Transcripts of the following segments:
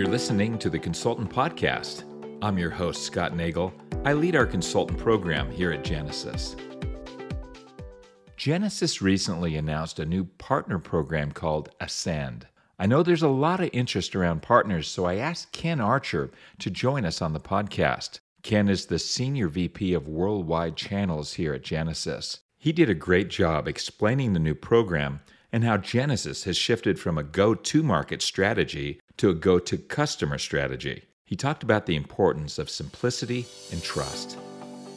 You're listening to the Consultant Podcast. I'm your host, Scott Nagel. I lead our consultant program here at Genesys. Genesys recently announced a new partner program called Ascend. I know there's a lot of interest around partners, so I asked Ken Archer to join us on the podcast. Ken is the Senior VP of Worldwide Channels here at Genesys. He did a great job explaining the new program and how Genesys has shifted from a go to market strategy to a go to customer strategy. He talked about the importance of simplicity and trust.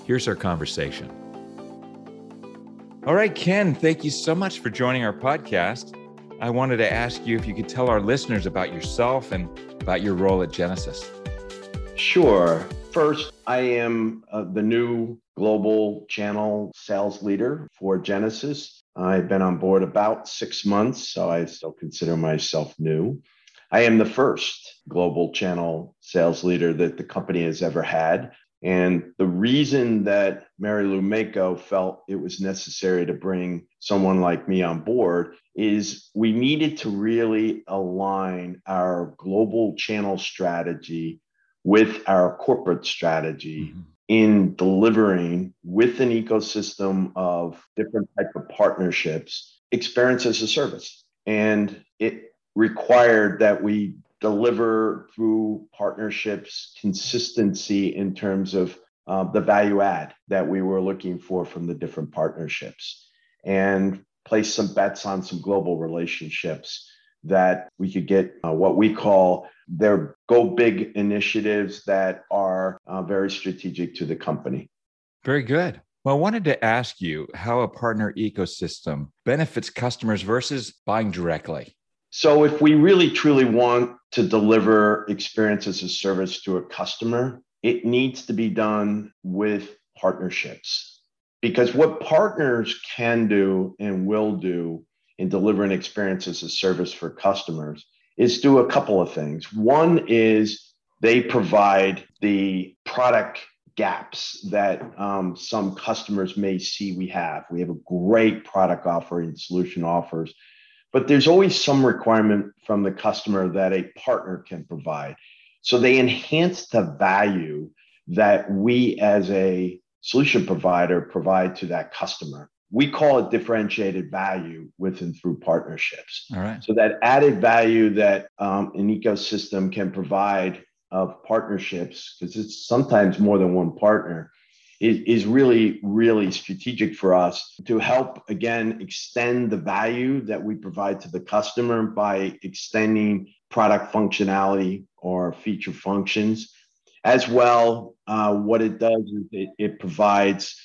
Here's our conversation. All right, Ken, thank you so much for joining our podcast. I wanted to ask you if you could tell our listeners about yourself and about your role at Genesis. Sure. First, I am uh, the new global channel sales leader for Genesys. I've been on board about six months, so I still consider myself new. I am the first global channel sales leader that the company has ever had. And the reason that Mary Lou Mako felt it was necessary to bring someone like me on board is we needed to really align our global channel strategy with our corporate strategy mm-hmm. In delivering with an ecosystem of different type of partnerships experience as a service. And it required that we deliver through partnerships consistency in terms of uh, the value add that we were looking for from the different partnerships and place some bets on some global relationships that we could get uh, what we call their go big initiatives that are uh, very strategic to the company. Very good. Well, I wanted to ask you how a partner ecosystem benefits customers versus buying directly. So, if we really truly want to deliver experience as a service to a customer, it needs to be done with partnerships. Because what partners can do and will do in delivering experience as a service for customers is do a couple of things. One is they provide the product gaps that um, some customers may see we have. We have a great product offering, solution offers but there's always some requirement from the customer that a partner can provide. So they enhance the value that we as a solution provider provide to that customer. We call it differentiated value with and through partnerships. All right. So that added value that um, an ecosystem can provide of partnerships, because it's sometimes more than one partner, is, is really, really strategic for us to help, again, extend the value that we provide to the customer by extending product functionality or feature functions. As well, uh, what it does is it, it provides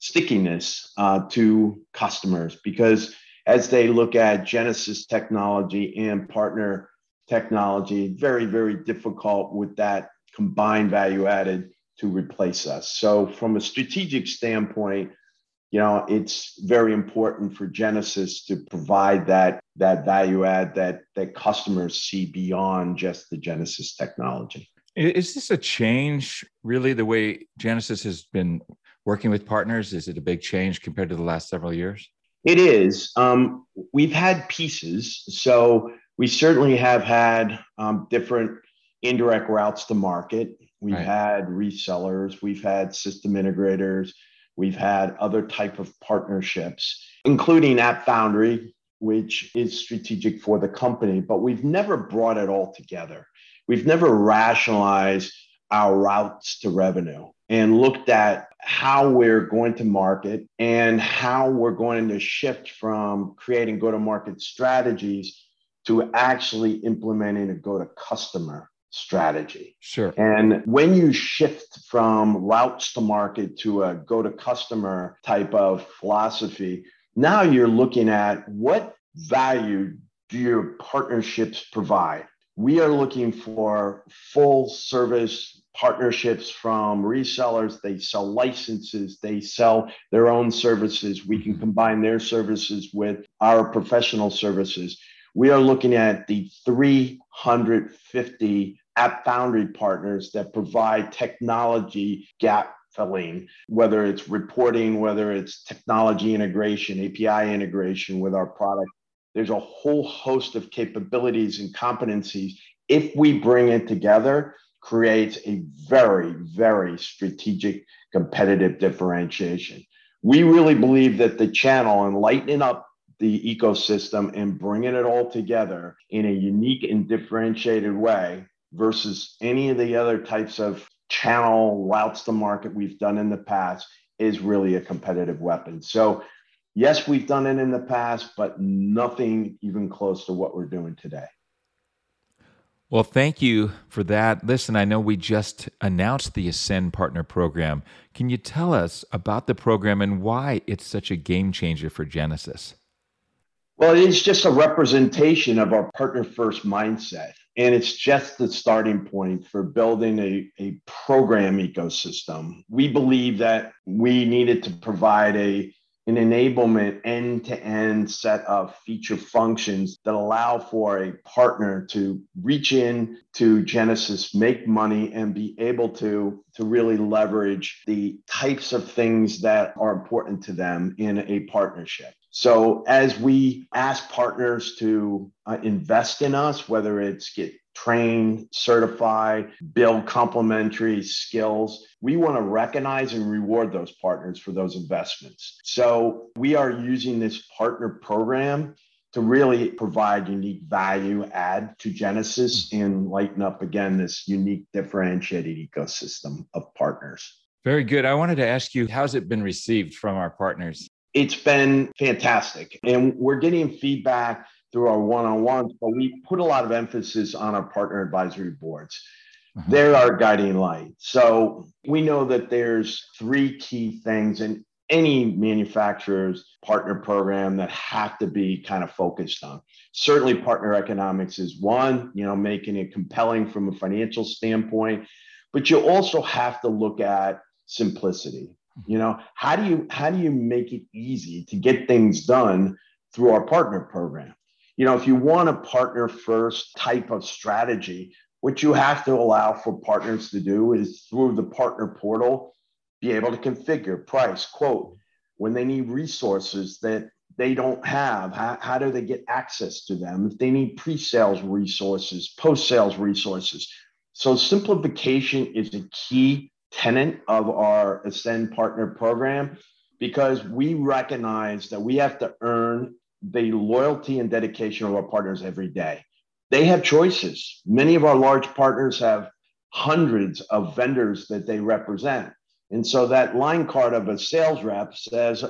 stickiness uh, to customers because as they look at Genesys technology and partner technology, very, very difficult with that combined value added to replace us. So, from a strategic standpoint, you know, it's very important for Genesys to provide that that value add that that customers see beyond just the Genesys technology. Is this a change, really, the way Genesys has been working with partners? Is it a big change compared to the last several years? It is. Um, we've had pieces, so we certainly have had um, different indirect routes to market. We've right. had resellers, we've had system integrators, we've had other type of partnerships, including App Foundry, which is strategic for the company, but we've never brought it all together. We've never rationalized our routes to revenue and looked at how we're going to market and how we're going to shift from creating go to market strategies to actually implementing a go to customer strategy. Sure. And when you shift from routes to market to a go to customer type of philosophy, now you're looking at what value do your partnerships provide? We are looking for full service partnerships from resellers. They sell licenses, they sell their own services. We can mm-hmm. combine their services with our professional services. We are looking at the 350 App Foundry partners that provide technology gap filling, whether it's reporting, whether it's technology integration, API integration with our product. There's a whole host of capabilities and competencies if we bring it together, creates a very, very strategic competitive differentiation. We really believe that the channel and lightening up the ecosystem and bringing it all together in a unique and differentiated way versus any of the other types of channel routes to market we've done in the past is really a competitive weapon. So, yes, we've done it in the past, but nothing even close to what we're doing today. Well, thank you for that. Listen, I know we just announced the Ascend Partner Program. Can you tell us about the program and why it's such a game changer for Genesys? Well, it is just a representation of our partner first mindset. And it's just the starting point for building a, a program ecosystem. We believe that we needed to provide a an enablement end to end set of feature functions that allow for a partner to reach in to Genesys, make money, and be able to, to really leverage the types of things that are important to them in a partnership. So, as we ask partners to uh, invest in us, whether it's get train, certify, build complementary skills. We want to recognize and reward those partners for those investments. So we are using this partner program to really provide unique value add to Genesys and lighten up again this unique differentiated ecosystem of partners. Very good. I wanted to ask you, how's it been received from our partners? It's been fantastic. And we're getting feedback through our one-on-ones, but we put a lot of emphasis on our partner advisory boards. Mm-hmm. They're our guiding light. So we know that there's three key things in any manufacturer's partner program that have to be kind of focused on. Certainly partner economics is one, you know, making it compelling from a financial standpoint, but you also have to look at simplicity. You know, how do you how do you make it easy to get things done through our partner program? You know, if you want a partner first type of strategy, what you have to allow for partners to do is through the partner portal, be able to configure, price, quote, when they need resources that they don't have, how, how do they get access to them? If they need pre sales resources, post sales resources. So, simplification is a key tenet of our Ascend Partner Program because we recognize that we have to earn the loyalty and dedication of our partners every day. They have choices. Many of our large partners have hundreds of vendors that they represent. And so that line card of a sales rep says,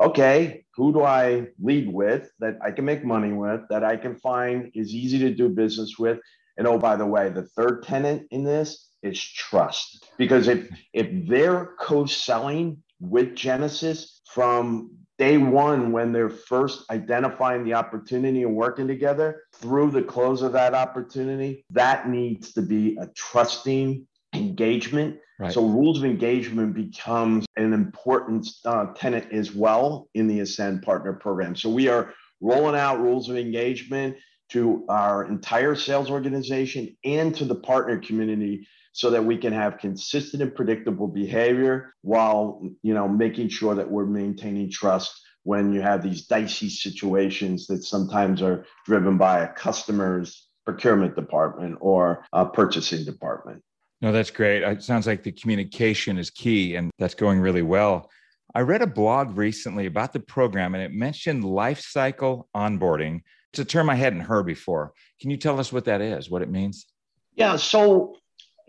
okay, who do I lead with that I can make money with, that I can find is easy to do business with? And oh, by the way, the third tenant in this is trust. Because if if they're co-selling with Genesys from day one when they're first identifying the opportunity and working together through the close of that opportunity that needs to be a trusting engagement right. so rules of engagement becomes an important uh, tenet as well in the ascend partner program so we are rolling out rules of engagement to our entire sales organization and to the partner community so that we can have consistent and predictable behavior while you know making sure that we're maintaining trust when you have these dicey situations that sometimes are driven by a customer's procurement department or a purchasing department. No, that's great. It sounds like the communication is key and that's going really well. I read a blog recently about the program and it mentioned life cycle onboarding. It's a term I hadn't heard before. Can you tell us what that is, what it means? Yeah. So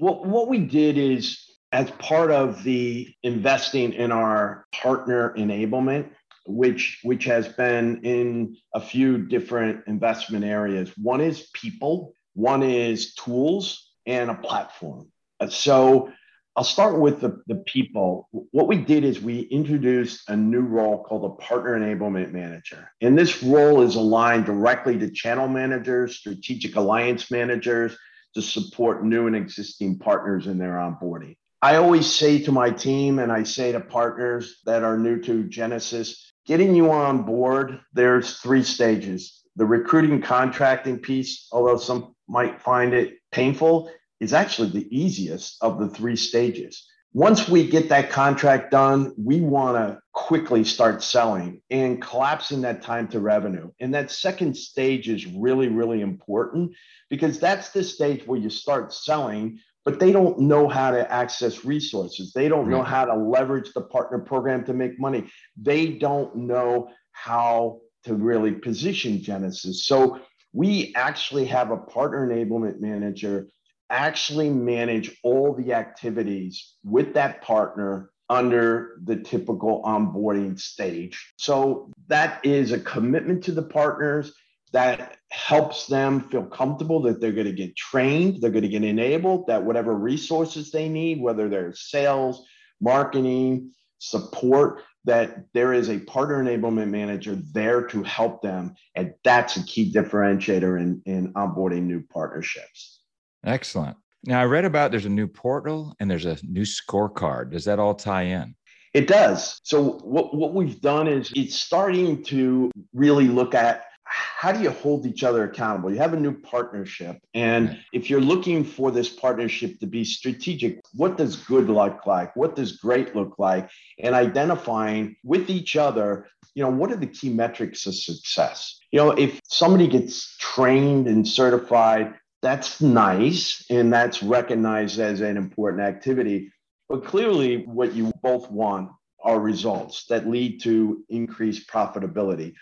what, what we did is, as part of the investing in our partner enablement, which which has been in a few different investment areas. One is people, one is tools, and a platform. Uh, so I'll start with the, the people. What we did is we introduced a new role called a partner enablement manager. And this role is aligned directly to channel managers, strategic alliance managers, to support new and existing partners in their onboarding. I always say to my team and I say to partners that are new to Genesys, getting you on board, there's three stages. The recruiting contracting piece, although some might find it painful, is actually the easiest of the three stages. Once we get that contract done, we want to quickly start selling and collapsing that time to revenue. And that second stage is really, really important because that's the stage where you start selling, but they don't know how to access resources. They don't know how to leverage the partner program to make money. They don't know how to really position Genesys. So we actually have a partner enablement manager actually manage all the activities with that partner under the typical onboarding stage. So that is a commitment to the partners that helps them feel comfortable that they're going to get trained, they're going to get enabled, that whatever resources they need, whether they're sales, marketing, support, that there is a partner enablement manager there to help them. And that's a key differentiator in, in onboarding new partnerships. Excellent. Now, I read about there's a new portal and there's a new scorecard. Does that all tie in? It does. So, what, what we've done is it's starting to really look at how do you hold each other accountable? You have a new partnership. And if you're looking for this partnership to be strategic, what does good look like? What does great look like? And identifying with each other, you know, what are the key metrics of success? You know, if somebody gets trained and certified, that's nice and that's recognized as an important activity. But clearly, what you both want are results that lead to increased profitability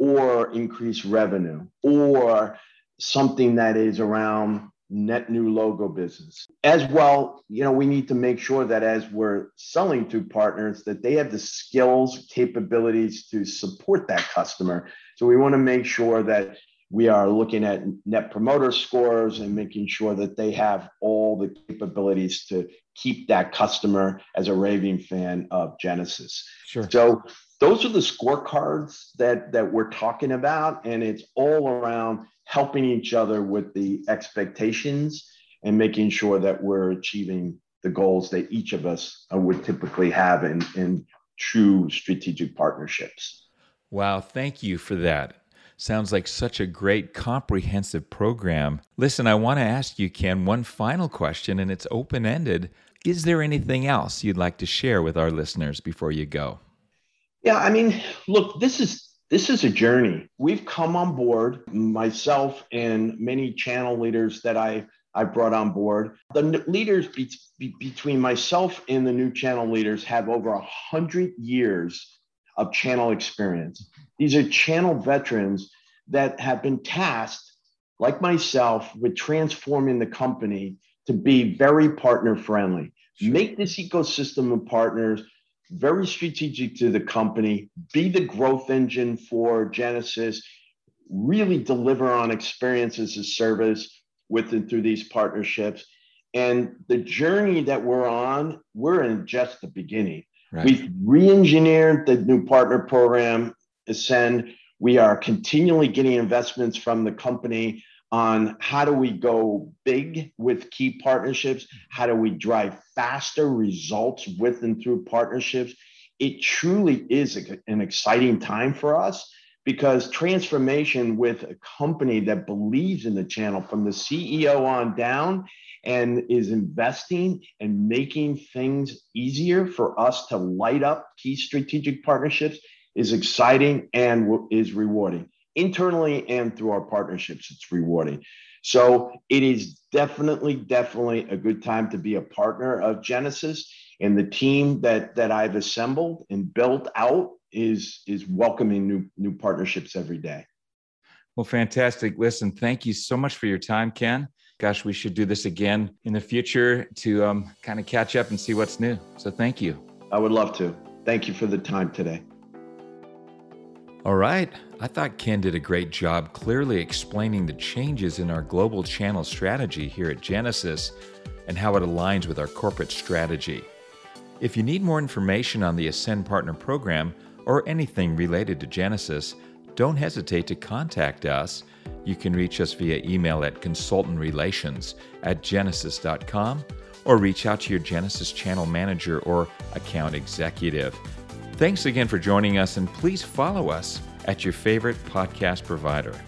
or increased revenue or something that is around net new logo business as well you know we need to make sure that as we're selling to partners that they have the skills capabilities to support that customer so we want to make sure that we are looking at net promoter scores and making sure that they have all the capabilities to keep that customer as a raving fan of Genesys. Sure. So those are the scorecards that that we're talking about, and it's all around helping each other with the expectations and making sure that we're achieving the goals that each of us uh, would typically have in, in true strategic partnerships. Wow, thank you for that. Sounds like such a great comprehensive program. Listen, I want to ask you, Ken, one final question, and it's open ended. Is there anything else you'd like to share with our listeners before you go? Yeah, I mean, look, this is this is a journey. We've come on board, myself and many channel leaders that I I brought on board. The leaders be, be, between myself and the new channel leaders have over a hundred years of channel experience. These are channel veterans that have been tasked, like myself, with transforming the company to be very partner friendly. Make this ecosystem of partners very strategic to the company, be the growth engine for Genesys, really deliver on experience as a service with and through these partnerships. And the journey that we're on, we're in just the beginning. Right. We've re engineered the new partner program Ascend. We are continually getting investments from the company on how do we go big with key partnerships? How do we drive faster results with and through partnerships? It truly is an exciting time for us because transformation with a company that believes in the channel from the CEO on down and is investing and making things easier for us to light up key strategic partnerships is exciting and is rewarding. Internally and through our partnerships it's rewarding. So it is definitely definitely a good time to be a partner of genesys and the team that that i've assembled and built out is is welcoming new new partnerships every day. Well fantastic. Listen thank you so much for your time ken. Gosh we should do this again in the future to um, kind of catch up and see what's new. So thank you. I would love to. Thank you for the time today. All right. I thought Ken did a great job clearly explaining the changes in our global channel strategy here at Genesys and how it aligns with our corporate strategy. If you need more information on the Ascend Partner Program or anything related to Genesys, don't hesitate to contact us. You can reach us via email at consultantrelations at genesys.com or reach out to your Genesys channel manager or account executive. Thanks again for joining us, and please follow us at your favorite podcast provider.